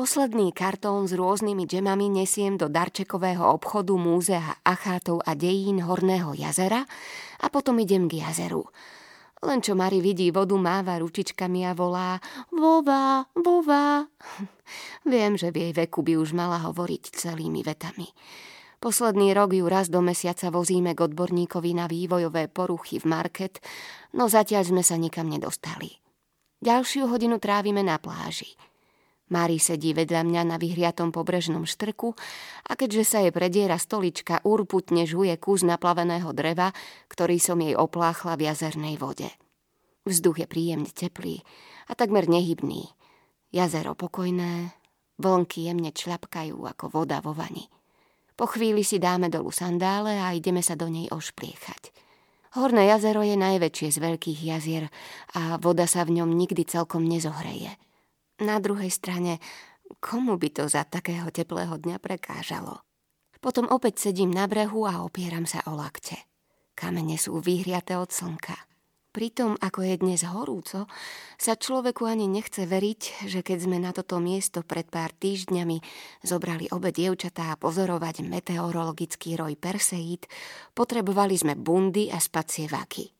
Posledný kartón s rôznymi džemami nesiem do darčekového obchodu Múzea achátov a dejín Horného jazera a potom idem k jazeru. Len čo Mari vidí vodu, máva ručičkami a volá Vova, vova. Viem, že v jej veku by už mala hovoriť celými vetami. Posledný rok ju raz do mesiaca vozíme k odborníkovi na vývojové poruchy v market, no zatiaľ sme sa nikam nedostali. Ďalšiu hodinu trávime na pláži – Mári sedí vedľa mňa na vyhriatom pobrežnom štrku a keďže sa jej prediera stolička, urputne žuje kus naplaveného dreva, ktorý som jej opláchla v jazernej vode. Vzduch je príjemne teplý a takmer nehybný. Jazero pokojné, vlnky jemne čľapkajú ako voda vo vani. Po chvíli si dáme dolu sandále a ideme sa do nej ošpliechať. Horné jazero je najväčšie z veľkých jazier a voda sa v ňom nikdy celkom nezohreje. Na druhej strane, komu by to za takého teplého dňa prekážalo? Potom opäť sedím na brehu a opieram sa o lakte. Kamene sú vyhriaté od slnka. Pritom, ako je dnes horúco, sa človeku ani nechce veriť, že keď sme na toto miesto pred pár týždňami zobrali obe dievčatá pozorovať meteorologický roj Perseid, potrebovali sme bundy a spacie vaky.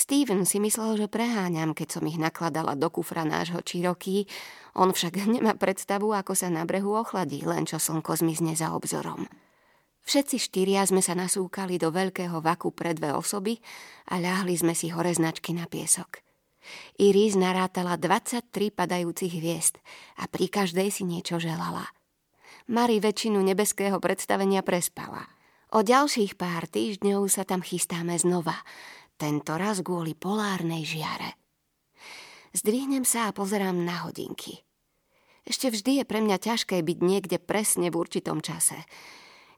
Steven si myslel, že preháňam, keď som ich nakladala do kufra nášho Čiroky. On však nemá predstavu, ako sa na brehu ochladí, len čo slnko zmizne za obzorom. Všetci štyria sme sa nasúkali do veľkého vaku pre dve osoby a ľahli sme si hore značky na piesok. Iris narátala 23 padajúcich hviezd a pri každej si niečo želala. Mari väčšinu nebeského predstavenia prespala. O ďalších pár týždňov sa tam chystáme znova – tento raz kvôli polárnej žiare. Zdvihnem sa a pozerám na hodinky. Ešte vždy je pre mňa ťažké byť niekde presne v určitom čase.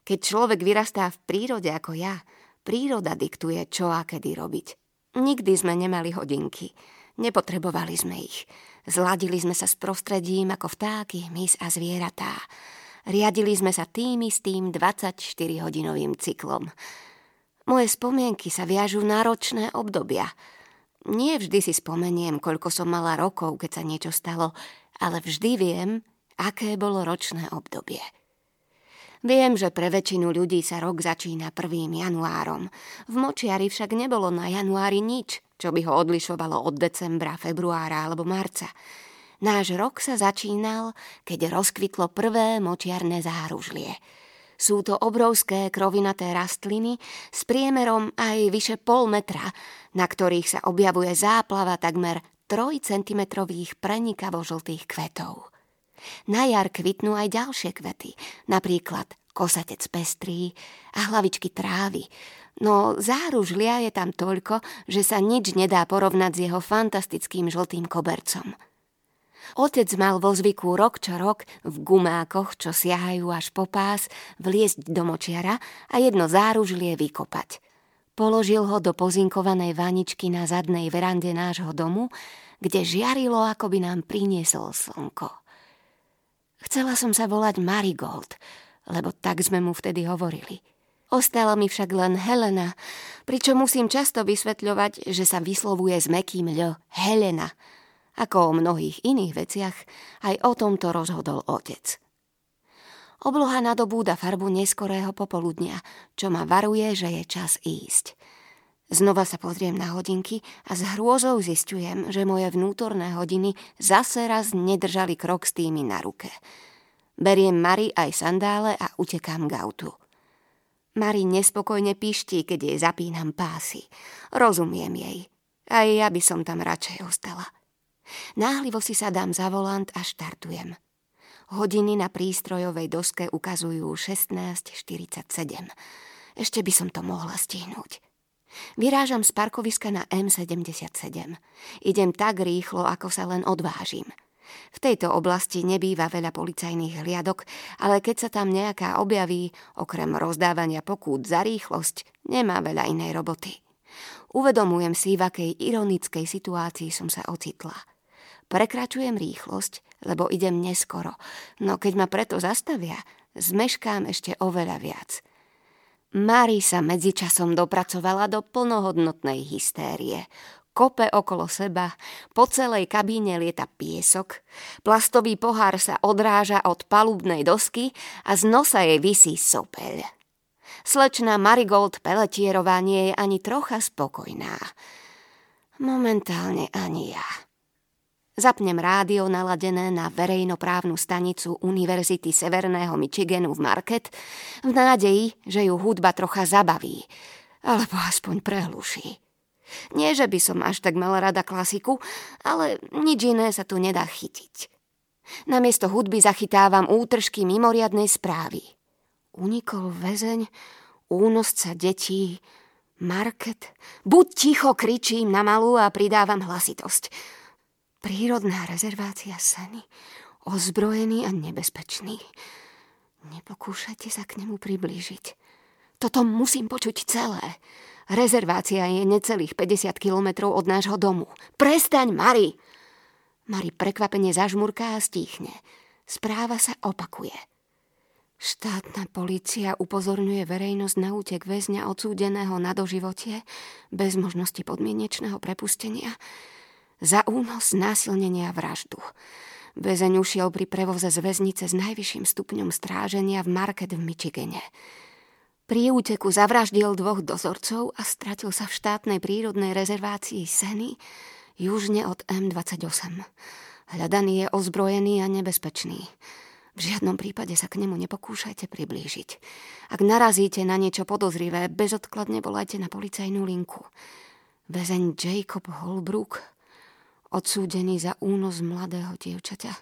Keď človek vyrastá v prírode ako ja, príroda diktuje, čo a kedy robiť. Nikdy sme nemali hodinky. Nepotrebovali sme ich. Zladili sme sa s prostredím ako vtáky, mys a zvieratá. Riadili sme sa tým istým 24-hodinovým cyklom. Moje spomienky sa viažú na ročné obdobia. Nie vždy si spomeniem, koľko som mala rokov, keď sa niečo stalo, ale vždy viem, aké bolo ročné obdobie. Viem, že pre väčšinu ľudí sa rok začína 1. januárom. V Močiari však nebolo na januári nič, čo by ho odlišovalo od decembra, februára alebo marca. Náš rok sa začínal, keď rozkvitlo prvé močiarné záružlie – sú to obrovské krovinaté rastliny s priemerom aj vyše pol metra, na ktorých sa objavuje záplava takmer 3 cm prenikavo žltých kvetov. Na jar kvitnú aj ďalšie kvety, napríklad kosatec pestrý a hlavičky trávy, no záružlia je tam toľko, že sa nič nedá porovnať s jeho fantastickým žltým kobercom. Otec mal vo zvyku rok čo rok v gumákoch, čo siahajú až po pás, vliesť do močiara a jedno záružlie vykopať. Položil ho do pozinkovanej vaničky na zadnej verande nášho domu, kde žiarilo, ako by nám priniesol slnko. Chcela som sa volať Marigold, lebo tak sme mu vtedy hovorili. Ostala mi však len Helena, pričom musím často vysvetľovať, že sa vyslovuje s mekým ľo Helena – ako o mnohých iných veciach, aj o tomto rozhodol otec. Obloha nadobúda farbu neskorého popoludnia, čo ma varuje, že je čas ísť. Znova sa pozriem na hodinky a s hrôzou zistujem, že moje vnútorné hodiny zase raz nedržali krok s tými na ruke. Beriem Mari aj sandále a utekám k autu. Mari nespokojne piští, keď jej zapínam pásy. Rozumiem jej. Aj ja by som tam radšej ostala. Náhlivo si sa dám za volant a štartujem. Hodiny na prístrojovej doske ukazujú 16.47. Ešte by som to mohla stihnúť. Vyrážam z parkoviska na M77. Idem tak rýchlo, ako sa len odvážim. V tejto oblasti nebýva veľa policajných hliadok, ale keď sa tam nejaká objaví, okrem rozdávania pokút za rýchlosť, nemá veľa inej roboty. Uvedomujem si, v akej ironickej situácii som sa ocitla – Prekračujem rýchlosť, lebo idem neskoro, no keď ma preto zastavia, zmeškám ešte oveľa viac. Mari sa medzičasom dopracovala do plnohodnotnej hystérie. kope okolo seba, po celej kabíne lieta piesok, plastový pohár sa odráža od palubnej dosky a z nosa jej vysí sopeľ. Slečná Marigold Peletierová nie je ani trocha spokojná. Momentálne ani ja. Zapnem rádio naladené na verejnoprávnu stanicu Univerzity Severného Michiganu v Market v nádeji, že ju hudba trocha zabaví, alebo aspoň prehluší. Nie, že by som až tak mala rada klasiku, ale nič iné sa tu nedá chytiť. Namiesto hudby zachytávam útržky mimoriadnej správy. Unikol väzeň, únosca detí, market. Buď ticho, kričím na malú a pridávam hlasitosť. Prírodná rezervácia Seny. Ozbrojený a nebezpečný. Nepokúšajte sa k nemu priblížiť. Toto musím počuť celé. Rezervácia je necelých 50 kilometrov od nášho domu. Prestaň, Mari! Mari prekvapene zažmurká a stíchne. Správa sa opakuje. Štátna polícia upozorňuje verejnosť na útek väzňa odsúdeného na doživotie bez možnosti podmienečného prepustenia za únos, násilnenia a vraždu. Väzeň ušiel pri prevoze z väznice s najvyšším stupňom stráženia v Market v Michigane. Pri úteku zavraždil dvoch dozorcov a stratil sa v štátnej prírodnej rezervácii Seny južne od M28. Hľadaný je ozbrojený a nebezpečný. V žiadnom prípade sa k nemu nepokúšajte priblížiť. Ak narazíte na niečo podozrivé, bezodkladne volajte na policajnú linku. Väzeň Jacob Holbrook odsúdený za únos mladého dievčaťa,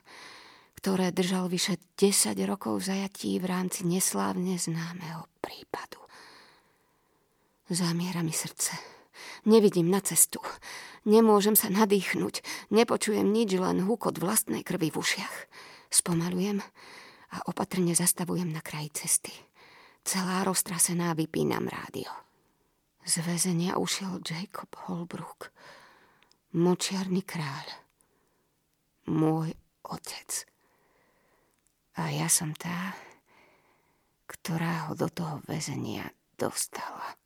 ktoré držal vyše 10 rokov zajatí v rámci neslávne známeho prípadu. Zamiera mi srdce. Nevidím na cestu. Nemôžem sa nadýchnuť. Nepočujem nič, len húkot vlastnej krvi v ušiach. Spomalujem a opatrne zastavujem na kraji cesty. Celá roztrasená vypínam rádio. Z väzenia ušiel Jacob Holbrook močiarný kráľ, môj otec. A ja som tá, ktorá ho do toho väzenia dostala.